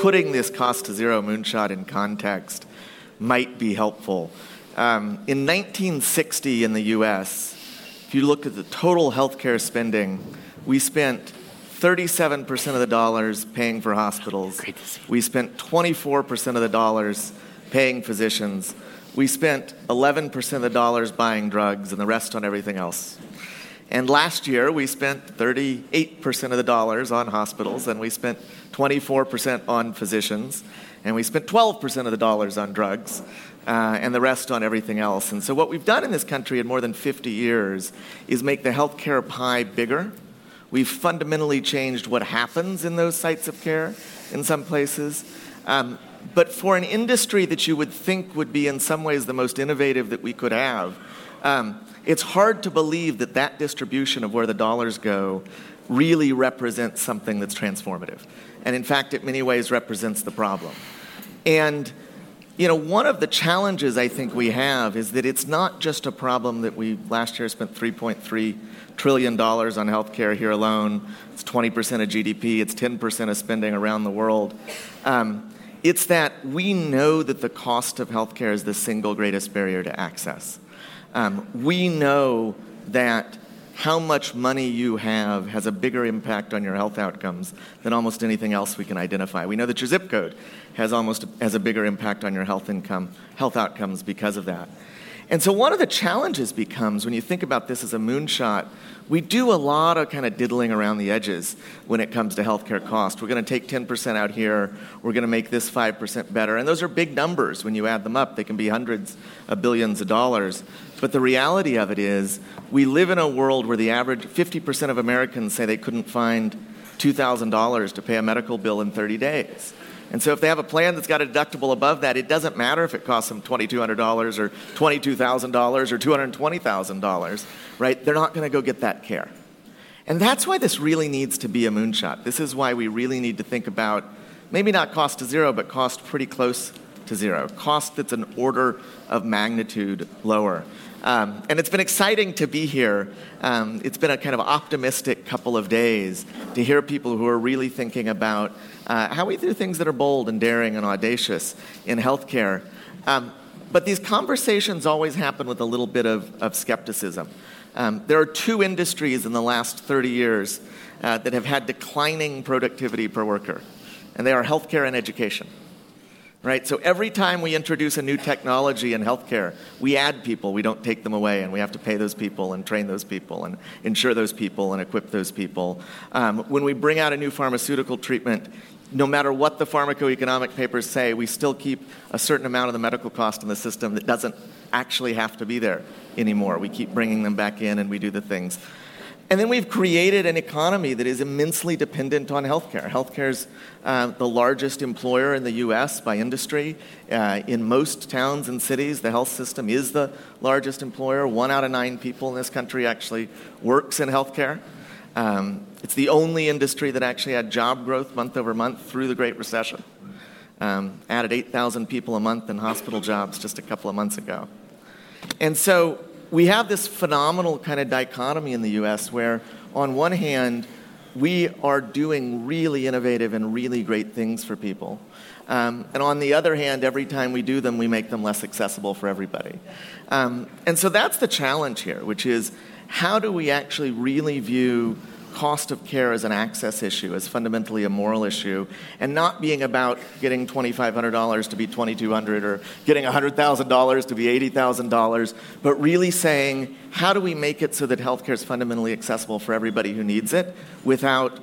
Putting this cost to zero moonshot in context might be helpful. Um, in 1960 in the US, if you look at the total healthcare spending, we spent 37% of the dollars paying for hospitals. We spent 24% of the dollars paying physicians. We spent 11% of the dollars buying drugs and the rest on everything else. And last year, we spent 38% of the dollars on hospitals, and we spent 24% on physicians, and we spent 12% of the dollars on drugs, uh, and the rest on everything else. And so, what we've done in this country in more than 50 years is make the healthcare pie bigger We've fundamentally changed what happens in those sites of care in some places. Um, but for an industry that you would think would be in some ways the most innovative that we could have, um, it's hard to believe that that distribution of where the dollars go really represents something that's transformative. And in fact, it many ways represents the problem. And you know, one of the challenges I think we have is that it's not just a problem that we last year spent 3.3 trillion dollars on healthcare here alone. It's 20% of GDP. It's 10% of spending around the world. Um, it's that we know that the cost of healthcare is the single greatest barrier to access. Um, we know that how much money you have has a bigger impact on your health outcomes than almost anything else we can identify. We know that your zip code has almost has a bigger impact on your health income, health outcomes because of that. And so one of the challenges becomes when you think about this as a moonshot, we do a lot of kind of diddling around the edges when it comes to healthcare cost. We're going to take 10% out here, we're going to make this 5% better. And those are big numbers when you add them up. They can be hundreds of billions of dollars. But the reality of it is, we live in a world where the average 50% of Americans say they couldn't find $2,000 to pay a medical bill in 30 days. And so if they have a plan that's got a deductible above that, it doesn't matter if it costs them $2,200 or $22,000 or $220,000, right? They're not going to go get that care. And that's why this really needs to be a moonshot. This is why we really need to think about maybe not cost to zero, but cost pretty close to zero, cost that's an order of magnitude lower. Um, and it's been exciting to be here. Um, it's been a kind of optimistic couple of days to hear people who are really thinking about uh, how we do things that are bold and daring and audacious in healthcare. Um, but these conversations always happen with a little bit of, of skepticism. Um, there are two industries in the last 30 years uh, that have had declining productivity per worker, and they are healthcare and education right? So every time we introduce a new technology in healthcare, we add people, we don't take them away, and we have to pay those people and train those people and insure those people and equip those people. Um, when we bring out a new pharmaceutical treatment, no matter what the pharmacoeconomic papers say, we still keep a certain amount of the medical cost in the system that doesn't actually have to be there anymore. We keep bringing them back in and we do the things. And then we've created an economy that is immensely dependent on healthcare. Healthcare is uh, the largest employer in the US by industry. Uh, in most towns and cities, the health system is the largest employer. One out of nine people in this country actually works in healthcare. Um, it's the only industry that actually had job growth month over month through the Great Recession. Um, added 8,000 people a month in hospital jobs just a couple of months ago. And so we have this phenomenal kind of dichotomy in the US where, on one hand, we are doing really innovative and really great things for people. Um, and on the other hand, every time we do them, we make them less accessible for everybody. Um, and so that's the challenge here, which is how do we actually really view cost of care as an access issue, as fundamentally a moral issue, and not being about getting $2,500 to be 2,200 or getting $100,000 to be $80,000, but really saying, how do we make it so that healthcare is fundamentally accessible for everybody who needs it without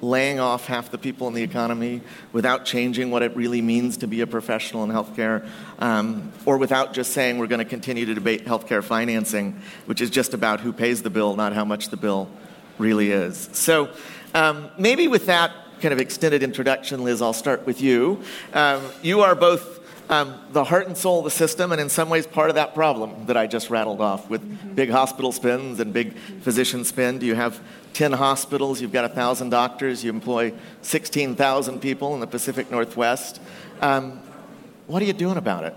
laying off half the people in the economy, without changing what it really means to be a professional in healthcare, um, or without just saying we're going to continue to debate healthcare financing, which is just about who pays the bill, not how much the bill really is. So, um, maybe with that kind of extended introduction, Liz, I'll start with you. Um, you are both um, the heart and soul of the system, and in some ways, part of that problem that I just rattled off with mm-hmm. big hospital spends and big physician spend. You have 10 hospitals, you've got 1,000 doctors, you employ 16,000 people in the Pacific Northwest. Um, what are you doing about it?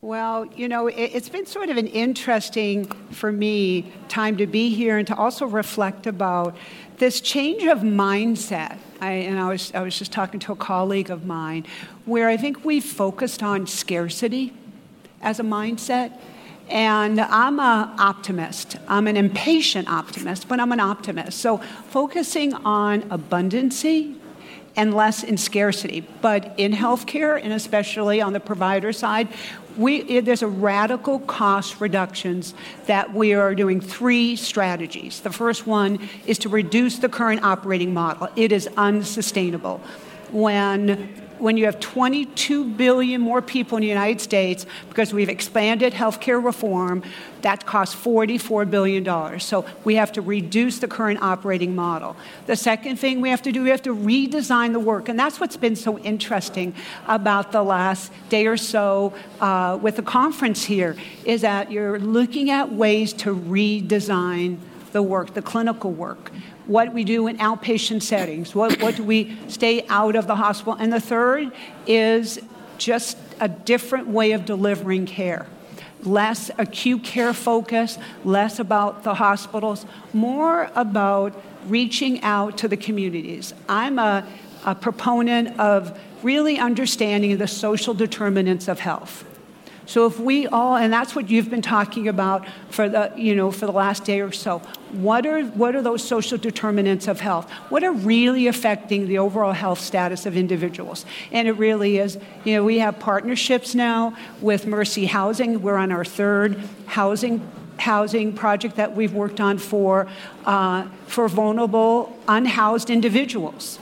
Well, you know, it, has been sort of an interesting for me time to be here and to also reflect about this change of mindset. I, and I was, I was just talking to a colleague of mine where I think we've focused on scarcity as a mindset. And I'm an optimist. I'm an impatient optimist, but I'm an optimist. So focusing on abundancy and less in scarcity. But in healthcare, and especially on the provider side, we, eh, there's a radical cost reductions that we are doing three strategies. The first one is to reduce the current operating model. It is unsustainable. When when you have 22 billion more people in the United States because we've expanded healthcare reform, that costs $44 billion. So we have to reduce the current operating model. The second thing we have to do, we have to redesign the work. And that's what's been so interesting about the last day or so uh, with the conference here, is that you're looking at ways to redesign the work, the clinical work what we do in outpatient settings, what, what do we stay out of the hospital. And the third is just a different way of delivering care. Less acute care focus, less about the hospitals, more about reaching out to the communities. I'm a, a proponent of really understanding the social determinants of health. So if we all, and that's what you've been talking about for the, you know, for the last day or so, what are, what are those social determinants of health? What are really affecting the overall health status of individuals? And it really is, you know, we have partnerships now with Mercy Housing. We're on our third housing housing project that we've worked on for, uh, for vulnerable, unhoused individuals.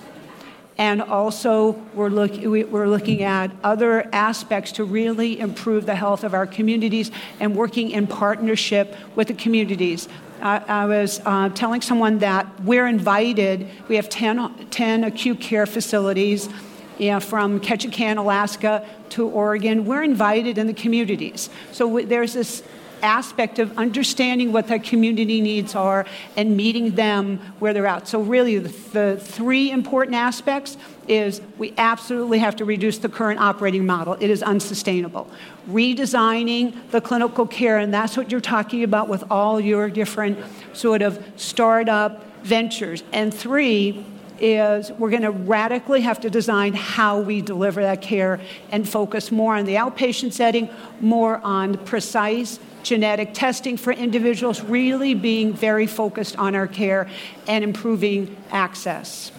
And also, we're, look, we're looking at other aspects to really improve the health of our communities and working in partnership with the communities. I, I was uh, telling someone that we're invited, we have 10, 10 acute care facilities you know, from Ketchikan, Alaska to Oregon. We're invited in the communities. So w- there's this aspect of understanding what that community needs are and meeting them where they're at. So really the, the, three important aspects is we absolutely have to reduce the current operating model. It is unsustainable. Redesigning the clinical care, and that's what you're talking about with all your different sort of startup ventures. And three, is we're going to radically have to design how we deliver that care and focus more on the outpatient setting, more on precise genetic testing for individuals, really being very focused on our care and improving access.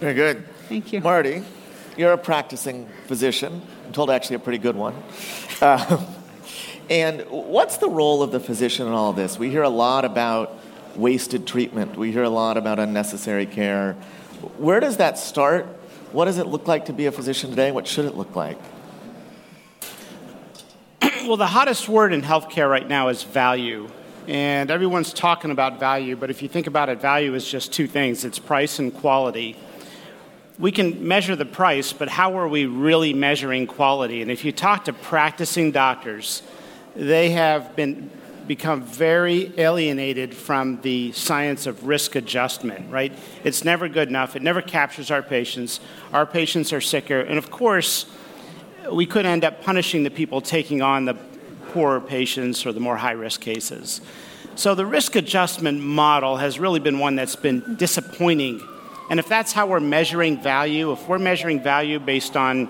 Very good. Thank you. Marty, you're a practicing physician. I'm told actually a pretty good one. Uh, and what's the role of the physician in all this? We hear a lot about wasted treatment, we hear a lot about unnecessary care. Where does that start? What does it look like to be a physician today? What should it look like? Well, the hottest word in healthcare right now is value. And everyone's talking about value, but if you think about it, value is just two things it's price and quality. We can measure the price, but how are we really measuring quality? And if you talk to practicing doctors, they have been become very alienated from the science of risk adjustment, right? It's never good enough. It never captures our patients. Our patients are sicker. And of course, we could end up punishing the people taking on the poorer patients or the more high risk cases. So the risk adjustment model has really been one that's been disappointing. And if that's how we're measuring value, if we're measuring value based on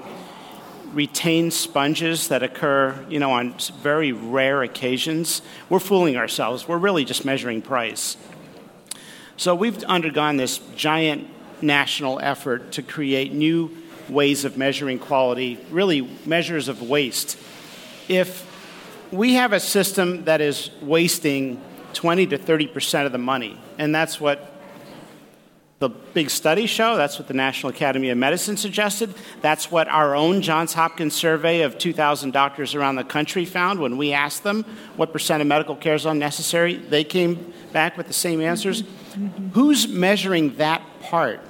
retained sponges that occur, you know, on very rare occasions, we're fooling ourselves. We're really just measuring price. So we've undergone this giant national effort to create new ways of measuring quality, really measures of waste. If we have a system that is wasting 20 to 30 percent of the money, and that's what the big studies show. That's what the National Academy of Medicine suggested. That's what our own Johns Hopkins survey of 2,000 doctors around the country found when we asked them what percent of medical care is unnecessary. They came back with the same answers. Who's measuring that part?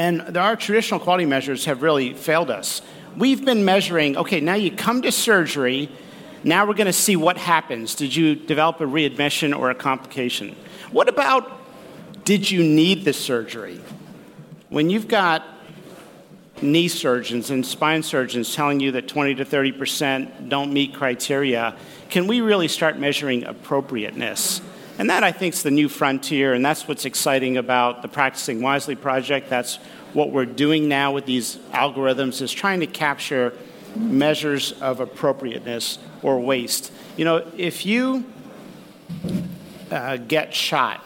And our traditional quality measures have really failed us. We've been measuring okay, now you come to surgery, now we're going to see what happens. Did you develop a readmission or a complication? What about did you need the surgery? When you've got knee surgeons and spine surgeons telling you that 20 to 30 percent don't meet criteria, can we really start measuring appropriateness? And that, I think, is the new frontier, and that's what's exciting about the Practicing Wisely project. That's what we're doing now with these algorithms is trying to capture measures of appropriateness or waste. You know, if you uh, get shot,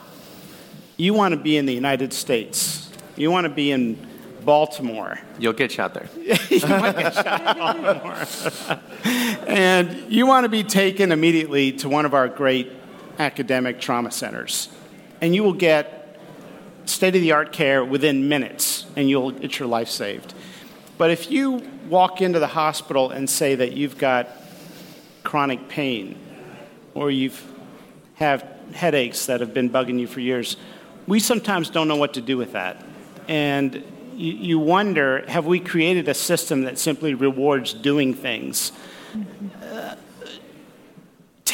you want to be in the United States. You want to be in Baltimore. You'll get shot there. you might get shot in Baltimore. and you want to be taken immediately to one of our great academic trauma centers. And you will get state of the art care within minutes, and you'll get your life saved. But if you walk into the hospital and say that you've got chronic pain or you've have headaches that have been bugging you for years, we sometimes don't know what to do with that. And you, you wonder have we created a system that simply rewards doing things? Uh,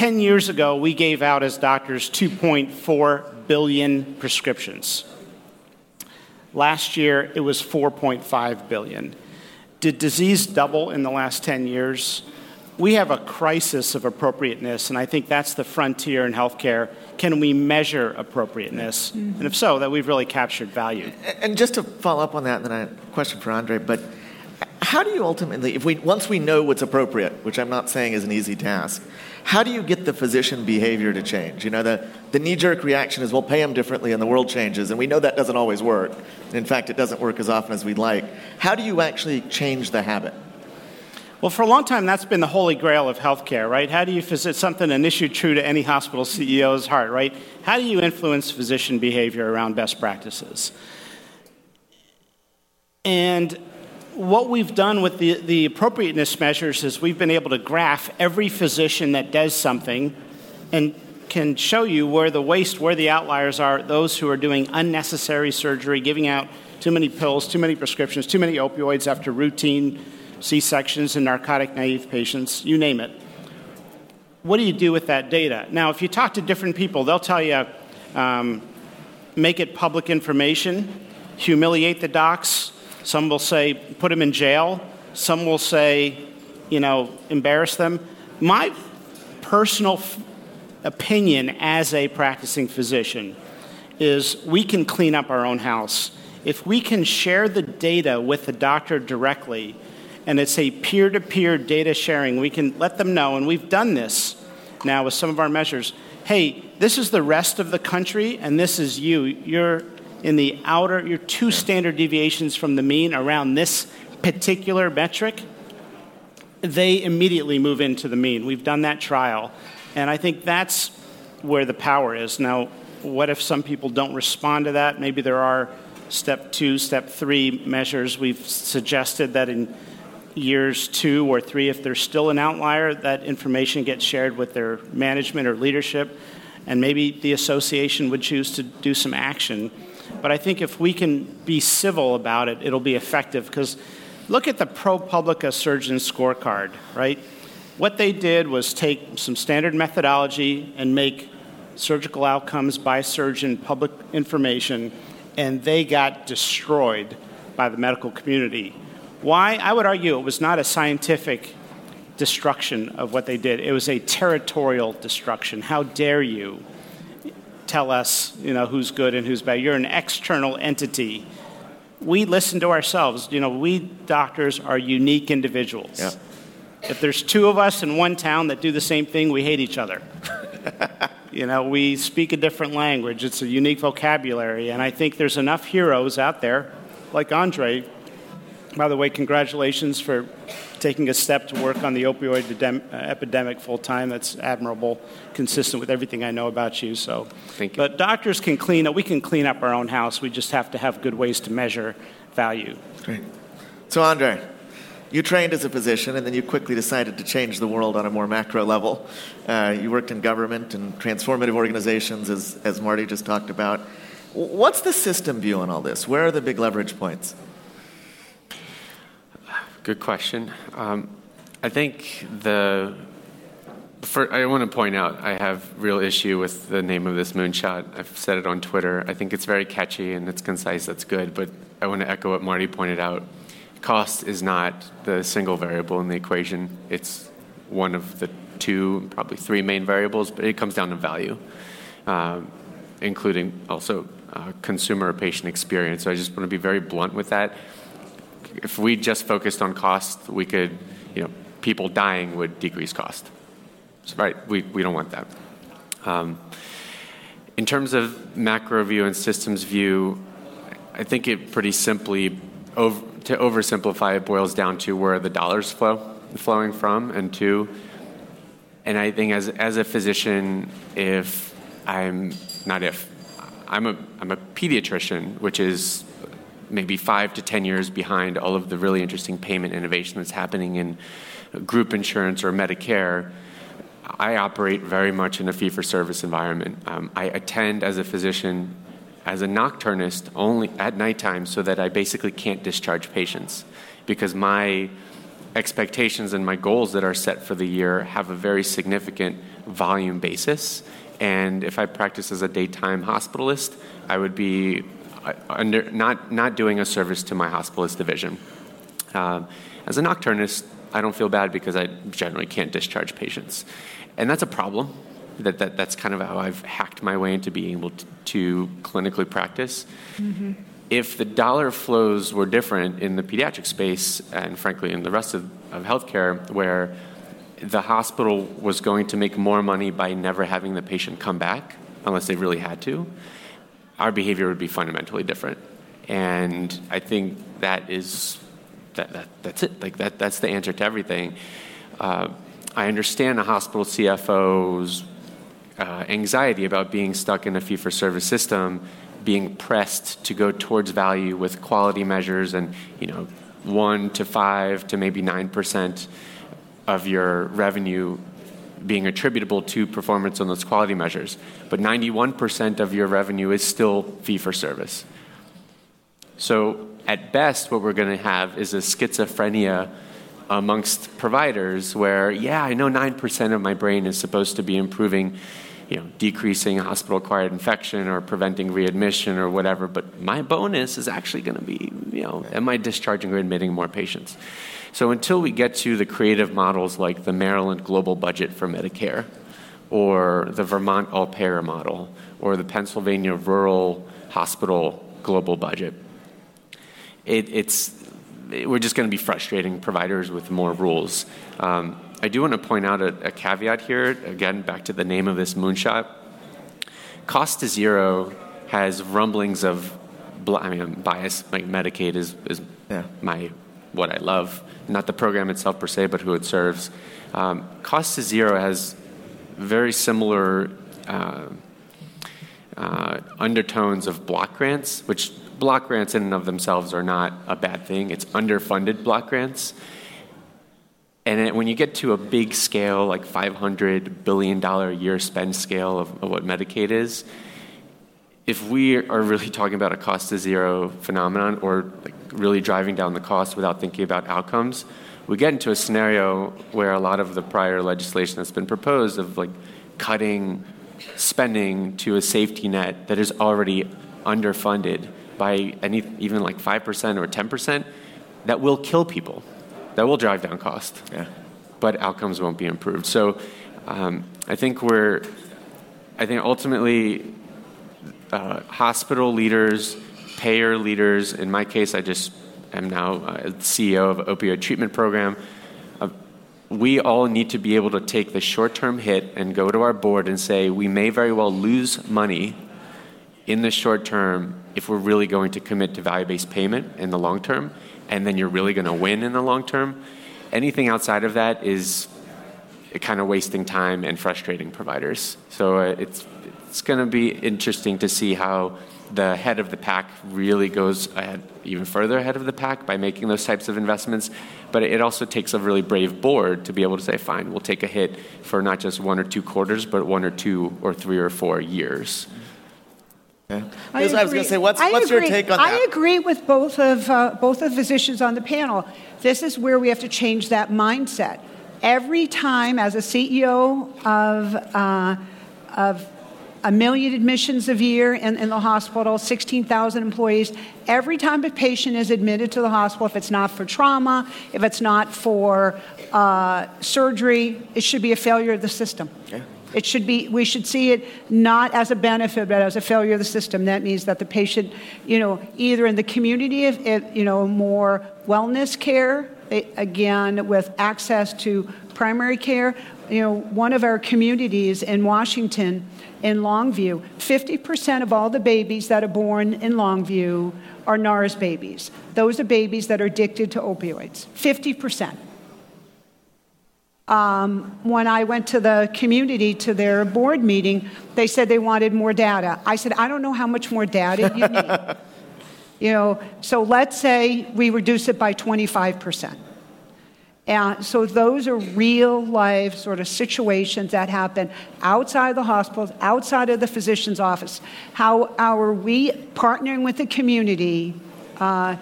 10 years ago, we gave out as doctors 2.4 billion prescriptions. Last year, it was 4.5 billion. Did disease double in the last 10 years? We have a crisis of appropriateness, and I think that's the frontier in healthcare. Can we measure appropriateness? Mm-hmm. And if so, that we've really captured value. And just to follow up on that, and then I a question for Andre, but how do you ultimately, if we once we know what's appropriate, which I'm not saying is an easy task, how do you get the physician behavior to change? You know, the, the knee jerk reaction is we'll pay them differently and the world changes, and we know that doesn't always work. In fact, it doesn't work as often as we'd like. How do you actually change the habit? Well, for a long time, that's been the holy grail of healthcare, right? How do you, it's something, an issue true to any hospital CEO's heart, right? How do you influence physician behavior around best practices? And what we've done with the, the appropriateness measures is we've been able to graph every physician that does something and can show you where the waste, where the outliers are, those who are doing unnecessary surgery, giving out too many pills, too many prescriptions, too many opioids after routine C sections in narcotic naive patients, you name it. What do you do with that data? Now, if you talk to different people, they'll tell you um, make it public information, humiliate the docs, some will say put them in jail. Some will say, you know, embarrass them. My personal f- opinion as a practicing physician is we can clean up our own house. If we can share the data with the doctor directly, and it's a peer to peer data sharing, we can let them know, and we've done this now with some of our measures. Hey, this is the rest of the country, and this is you. You're in the outer, you're two standard deviations from the mean around this particular metric, they immediately move into the mean. We've done that trial. And I think that's where the power is. Now, what if some people don't respond to that? Maybe there are step two, step three measures. We've suggested that in years two or three, if there's still an outlier, that information gets shared with their management or leadership. And maybe the association would choose to do some action but I think if we can be civil about it, it'll be effective. Because look at the ProPublica surgeon scorecard, right? What they did was take some standard methodology and make surgical outcomes by surgeon public information, and they got destroyed by the medical community. Why? I would argue it was not a scientific destruction of what they did, it was a territorial destruction. How dare you? Tell us, you know, who's good and who's bad. You're an external entity. We listen to ourselves. You know, we doctors are unique individuals. Yeah. If there's two of us in one town that do the same thing, we hate each other. you know, we speak a different language. It's a unique vocabulary, and I think there's enough heroes out there, like Andre. By the way, congratulations for taking a step to work on the opioid epidemic full time. That's admirable, consistent with everything I know about you. So, Thank you. but doctors can clean up. We can clean up our own house. We just have to have good ways to measure value. Great. So, Andre, you trained as a physician, and then you quickly decided to change the world on a more macro level. Uh, you worked in government and transformative organizations, as, as Marty just talked about. What's the system view on all this? Where are the big leverage points? Good question. Um, I think the. For, I want to point out I have real issue with the name of this moonshot. I've said it on Twitter. I think it's very catchy and it's concise. That's good. But I want to echo what Marty pointed out. cost is not the single variable in the equation. It's one of the two, probably three main variables, but it comes down to value, um, including also uh, consumer patient experience. So I just want to be very blunt with that. If we just focused on cost, we could, you know, people dying would decrease cost. So, right, we, we don't want that. Um, in terms of macro view and systems view, I think it pretty simply, over, to oversimplify, it boils down to where the dollars flow, flowing from, and to, and I think as, as a physician, if I'm, not if, I'm a, I'm a pediatrician, which is maybe five to 10 years behind all of the really interesting payment innovation that's happening in group insurance or Medicare. I operate very much in a fee for service environment. Um, I attend as a physician, as a nocturnist, only at nighttime so that I basically can't discharge patients because my expectations and my goals that are set for the year have a very significant volume basis. And if I practice as a daytime hospitalist, I would be under, not, not doing a service to my hospitalist division. Um, as a nocturnist, I don't feel bad because I generally can't discharge patients. And that's a problem. That, that, that's kind of how I've hacked my way into being able to, to clinically practice. Mm-hmm. If the dollar flows were different in the pediatric space, and frankly in the rest of, of healthcare, where the hospital was going to make more money by never having the patient come back, unless they really had to, our behavior would be fundamentally different. And I think that is that, that that's it. Like that that's the answer to everything. Uh, I understand a hospital CFO's uh, anxiety about being stuck in a fee for service system, being pressed to go towards value with quality measures and, you know, one to five to maybe nine percent of your revenue being attributable to performance on those quality measures. But 91% of your revenue is still fee for service. So, at best, what we're going to have is a schizophrenia amongst providers where, yeah, I know 9% of my brain is supposed to be improving, you know, decreasing hospital acquired infection or preventing readmission or whatever, but my bonus is actually going to be, you know, am I discharging or admitting more patients? So until we get to the creative models like the Maryland global budget for Medicare or the Vermont all payer model or the Pennsylvania rural hospital global budget, it, it's we're just going to be frustrating providers with more rules. Um, I do want to point out a, a, caveat here, again, back to the name of this moonshot. Cost to zero has rumblings of, I mean, bias, like Medicaid is, is yeah. my, what I love. Not the program itself per se, but who it serves. Um, cost to zero has very similar uh, uh, undertones of block grants, which block grants in and of themselves are not a bad thing. It's underfunded block grants. And when you get to a big scale, like $500 billion a year spend scale of, of what Medicaid is, if we are really talking about a cost to zero phenomenon or like really driving down the cost without thinking about outcomes, we get into a scenario where a lot of the prior legislation that's been proposed of like cutting spending to a safety net that is already underfunded by any, even like 5% or 10%, that will kill people. That will drive down cost. Yeah. But outcomes won't be improved. So um, I think we're, I think ultimately, uh, hospital leaders, payer leaders, in my case, I just am now uh, CEO of opioid treatment program. Uh, we all need to be able to take the short term hit and go to our board and say, we may very well lose money in the short term if we're really going to commit to value based payment in the long term, and then you're really going to win in the long term. Anything outside of that is kind of wasting time and frustrating providers. So uh, it's, it's going to be interesting to see how the head of the pack really goes ahead, even further ahead of the pack by making those types of investments. But it also takes a really brave board to be able to say, fine, we'll take a hit for not just one or two quarters, but one or two or three or four years. Yeah. I, I, was going to say, what's, what's your take on that? I agree with both of, uh, both of the physicians on the panel. This is where we have to change that mindset. Every time, as a CEO of, uh, of a million admissions a year in, in the hospital, 16,000 employees. Every time a patient is admitted to the hospital, if it's not for trauma, if it's not for uh, surgery, it should be a failure of the system. Yeah. It should be, we should see it not as a benefit, but as a failure of the system. That means that the patient, you know, either in the community, if, you know, more wellness care, again, with access to primary care. You know, one of our communities in Washington, in Longview, 50% of all the babies that are born in Longview are NARS babies. Those are babies that are addicted to opioids. 50%. Um, when I went to the community to their board meeting, they said they wanted more data. I said, I don't know how much more data you need. you know, so let's say we reduce it by 25%. And so those are real life sort of situations that happen outside the hospitals, outside of the physician's office. How, how are we partnering with the community uh,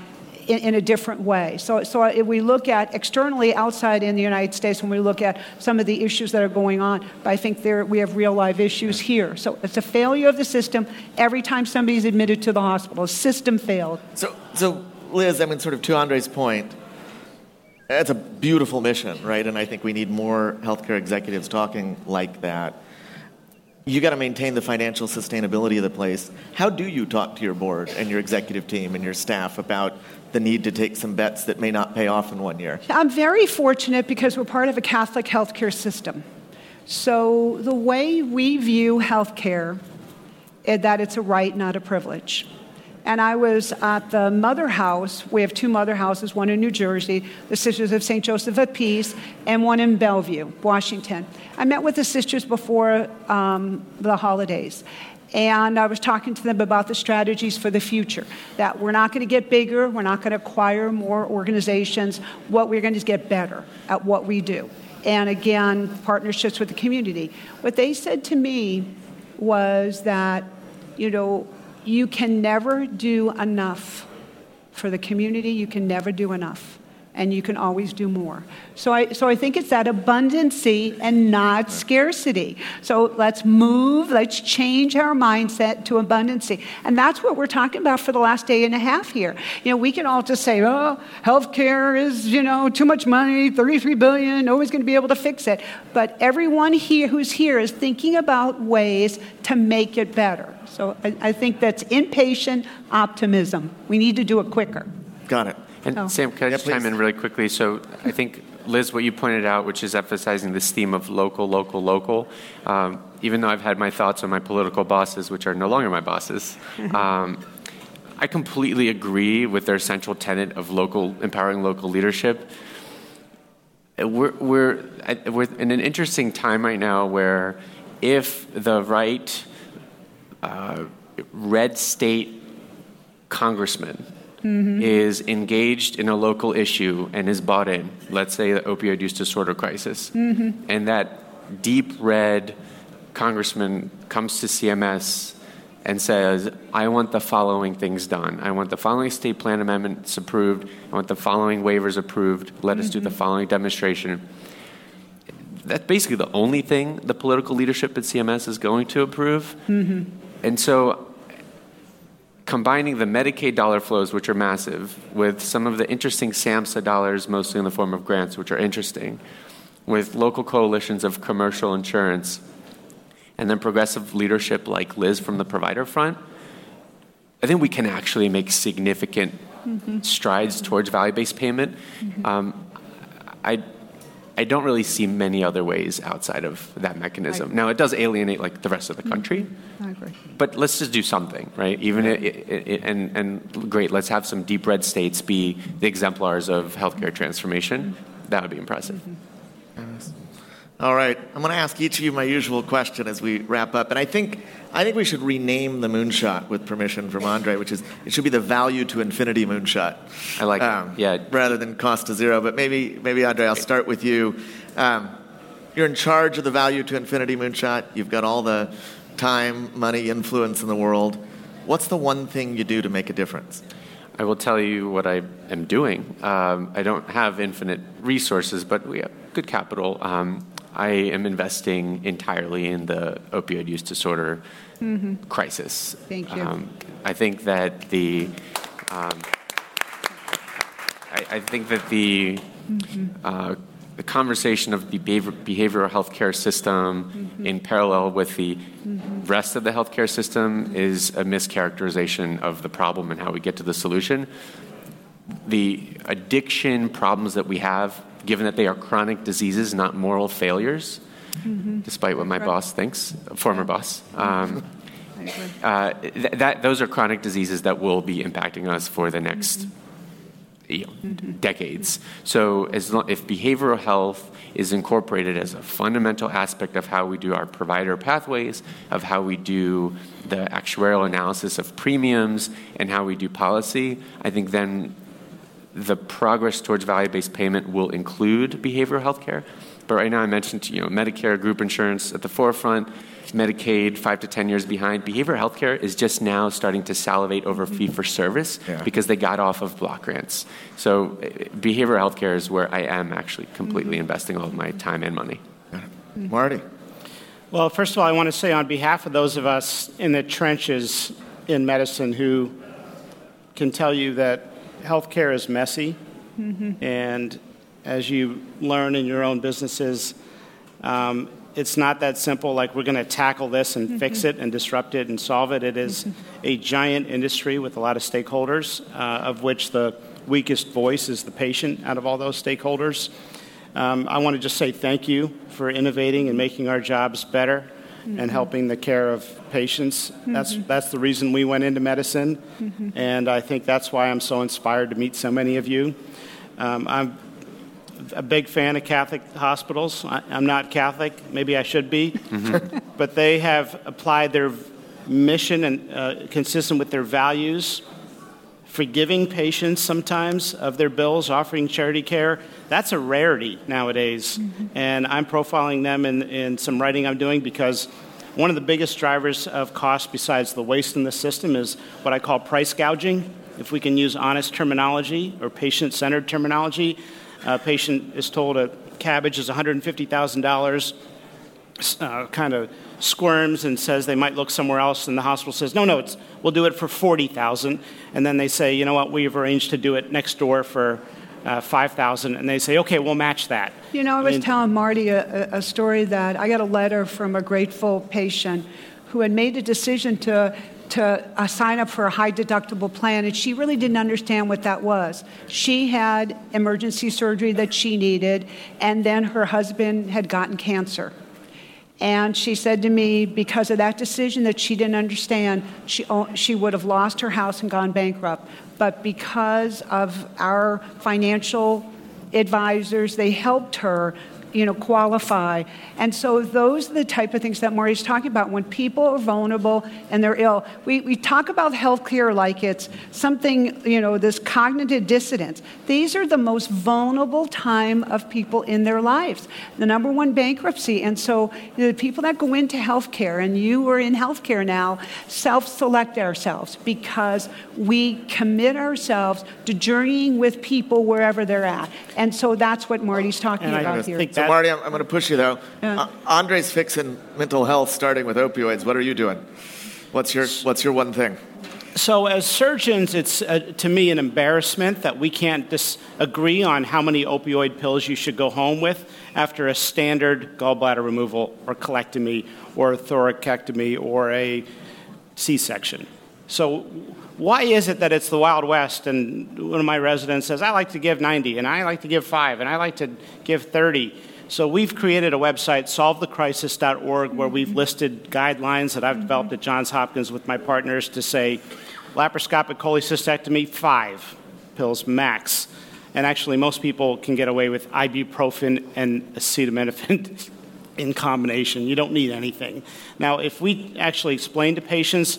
in, in, a different way. So, so if we look at externally outside in the United States, when we look at some of the issues that are going on, I think there, we have real life issues here. So it's a failure of the system every time somebody's admitted to the hospital. System failed. So, so Liz, I mean, sort of to Andre's point, that's a beautiful mission, right? And I think we need more healthcare executives talking like that you got to maintain the financial sustainability of the place. How do you talk to your board and your executive team and your staff about the need to take some bets that may not pay off in one year? I'm very fortunate because we're part of a Catholic healthcare system. So the way we view healthcare is that it's a right, not a privilege. And I was at the Mother House. We have two Mother Houses, one in New Jersey, the Sisters of St. Joseph of Peace, and one in Bellevue, Washington. I met with the sisters before um, the holidays. And I was talking to them about the strategies for the future. That we're not going to get bigger, we're not going to acquire more organizations. What we're going to get better at what we do. And again, partnerships with the community. What they said to me was that, you know, you can never do enough for the community, you can never do enough and you can always do more. So I, so I think it's that abundancy and not scarcity. So let's move, let's change our mindset to abundancy. And that's what we're talking about for the last day and a half here. You know, we can all just say, oh, healthcare is, you know, too much money, 33 billion, nobody's going to be able to fix it. But everyone here who's here is thinking about ways to make it better. So I, I think that's impatient optimism. We need to do it quicker. Got it. And oh. Sam, can I just chime in really quickly? So I think, Liz, what you pointed out, which is emphasizing this theme of local, local, local, um, even though I've had my thoughts on my political bosses, which are no longer my bosses, um, I completely agree with their central tenet of local, empowering local leadership. We're, we're, we're in an interesting time right now where if the right uh, red state congressman mm-hmm. is engaged in a local issue and is bought in, let's say the opioid use disorder crisis, mm-hmm. and that deep red congressman comes to CMS and says, I want the following things done. I want the following state plan amendments approved. I want the following waivers approved. Let mm-hmm. us do the mm-hmm. following demonstration. That's basically the only thing the political leadership at CMS is going to approve. Mm-hmm. And so combining the Medicaid dollar flows, which are massive, with some of the interesting SAMHSA dollars, mostly in the form of grants, which are interesting, with local coalitions of commercial insurance, and then progressive leadership like Liz from the provider front, I think we can actually make significant mm-hmm. strides towards value based payment. Mm-hmm. Um, I I don't really see many other ways outside of that mechanism. Now, it does alienate like the rest of the mm-hmm. country. I agree. But let's just do something, right? Even it, it, it, and and great, let's have some deep red states be the exemplars of healthcare transformation. That would be impressive. Mm-hmm. All right, I'm going to ask each of you my usual question as we wrap up, and I think I think we should rename the moonshot with permission from Andre, which is it should be the value to infinity moonshot. I like um, it. Yeah. Rather than cost to zero, but maybe maybe Andre, I'll start with you. Um, you're in charge of the value to infinity moonshot. You've got all the time, money, influence in the world. What's the one thing you do to make a difference? I will tell you what I am doing. Um, I don't have infinite resources, but we have good capital. Um, I am investing entirely in the opioid use disorder mm-hmm. crisis. Thank you. Um, I think that the um, I, I, think that the mm-hmm. uh, the conversation of the behavior, behavioral health care system mm-hmm. in parallel with the mm-hmm. rest of the healthcare system is a mischaracterization of the problem and how we get to the solution. The addiction problems that we have, given that they are chronic diseases, not moral failures, mm-hmm. despite what my boss thinks, former boss. Um, uh, th- that, those are chronic diseases that will be impacting us for the next mm-hmm you know, decades. So, as long, if behavioral health is incorporated as a fundamental aspect of how we do our provider pathways, of how we do the actuarial analysis of premiums, and how we do policy, I think then the progress towards value-based payment will include behavioral health care. But right now, I mentioned you know Medicare, group insurance at the forefront. Medicaid five to 10 years behind. Behavioral healthcare is just now starting to salivate over fee for service yeah. because they got off of block grants. So, eh, behavioral healthcare is where I am actually completely mm-hmm. investing all of my time and money. Marty. Well, first of all, I want to say on behalf of those of us in the trenches in medicine who can tell you that healthcare is messy, mm-hmm. and as you learn in your own businesses, um, it's not that simple like we're going to tackle this and mm-hmm. fix it and disrupt it and solve it. It is mm-hmm. a giant industry with a lot of stakeholders, uh, of which the weakest voice is the patient out of all those stakeholders. Um, I want to just say thank you for innovating and making our jobs better mm-hmm. and helping the care of patients. That's, mm-hmm. that's the reason we went into medicine, mm-hmm. and I think that's why I'm so inspired to meet so many of you. Um, I'm a big fan of Catholic hospitals. I, am not Catholic, maybe I should be, mm-hmm. but they have applied their mission and uh, consistent with their values, forgiving patients sometimes of their bills, offering charity care. That's a rarity nowadays, mm-hmm. and I'm profiling them in, in some writing I'm doing because one of the biggest drivers of cost besides the waste in the system is what I call price gouging. If we can use honest terminology or patient centered terminology, a patient is told a cabbage is $150,000, uh, kind of squirms and says they might look somewhere else, and the hospital says, no, no, we'll do it for 40000 And then they say, you know what, we've arranged to do it next door for uh, 5000 and they say, okay, we'll match that. You know, I was I mean, telling Marty a, a story that I got a letter from a grateful patient who had made a decision to to uh, sign up for a high deductible plan, and she really didn't understand what that was. She had emergency surgery that she needed, and then her husband had gotten cancer. And she said to me, because of that decision that she didn't understand, she, she would have lost her house and gone bankrupt. But because of our financial advisors, they helped her you know, qualify. And so those are the type of things that Marty's talking about. When people are vulnerable and they're ill, we, we talk about healthcare like it's something, you know, this cognitive dissonance. These are the most vulnerable time of people in their lives. The number one bankruptcy. And so you know, the people that go into healthcare, and you are in healthcare now, self-select ourselves because we commit ourselves to journeying with people wherever they're at. And so that's what Marty's talking about here. So, Marty, I'm, I'm going to push you though. Yeah. Uh, Andre's fixing mental health, starting with opioids. What are you doing? What's your What's your one thing? So, as surgeons, it's uh, to me an embarrassment that we can't disagree on how many opioid pills you should go home with after a standard gallbladder removal or colectomy or a thoracotomy or a C section. So, why is it that it's the Wild West and one of my residents says, I like to give 90 and I like to give 5 and I like to give 30? So we've created a website, solvethecrisis.org, where we've listed guidelines that I've developed at Johns Hopkins with my partners to say laparoscopic cholecystectomy, five pills max. And actually, most people can get away with ibuprofen and acetaminophen in combination. You don't need anything. Now, if we actually explain to patients,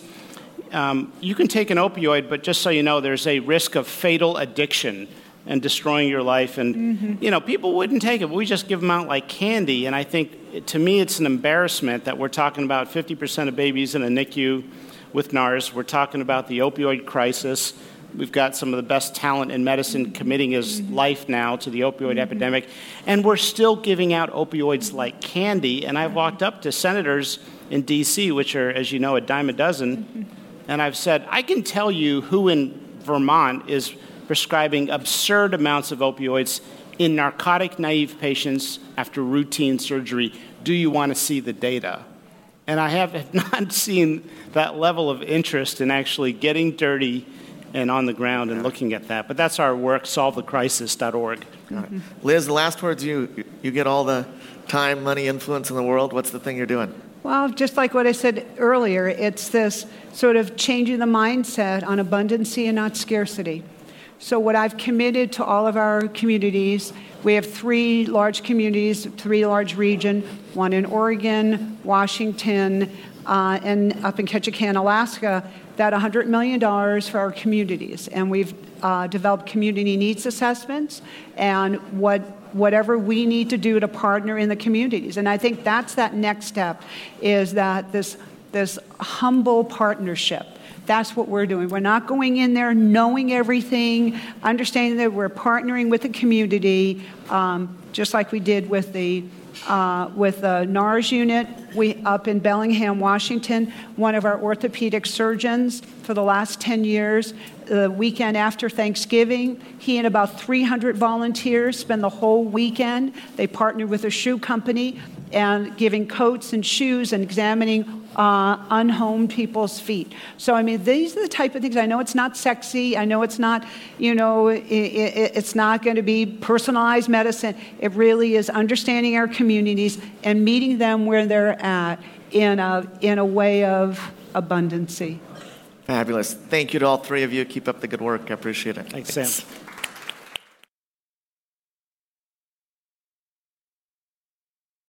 um, you can take an opioid, but just so you know, there's a risk of fatal addiction and destroying your life. And, mm-hmm. you know, people wouldn't take it, we just give them out like candy. And I think, to me, it's an embarrassment that we're talking about 50% of babies in a NICU with NARS. We're talking about the opioid crisis. We've got some of the best talent in medicine mm-hmm. committing his mm-hmm. life now to the opioid mm-hmm. epidemic. And we're still giving out opioids like candy. And I've walked up to senators in D.C., which are, as you know, a dime a dozen, and I've said, I can tell you who in Vermont is prescribing absurd amounts of opioids in narcotic naive patients after routine surgery. Do you want to see the data? And I have not seen that level of interest in actually getting dirty and on the ground and looking at that. But that's our work, solvethecrisis.org. Mm-hmm. Liz, the last words you you get all the time, money, influence in the world. What's the thing you're doing? Well, just like what I said earlier, it's this sort of changing the mindset on abundancy and not scarcity. So, what I've committed to all of our communities, we have three large communities, three large regions, one in Oregon, Washington, uh, and up in Ketchikan, Alaska, that $100 million for our communities. And we've uh, developed community needs assessments and what whatever we need to do to partner in the communities. And I think that's that next step is that this, this humble partnership. That's what we're doing. We're not going in there knowing everything, understanding that we're partnering with the community, um, just like we did with the uh, with the NARS unit we, up in Bellingham, Washington. One of our orthopedic surgeons for the last 10 years, the weekend after Thanksgiving, he and about 300 volunteers spend the whole weekend. They partnered with a shoe company and giving coats and shoes and examining uh, unhomed people's feet. So, I mean, these are the type of things. I know it's not sexy. I know it's not, you know, it, it, it's not going to be personalized medicine. It really is understanding our communities and meeting them where they're at in a, in a way of abundancy. Fabulous. Thank you to all three of you. Keep up the good work. I appreciate it. Thanks, Sam.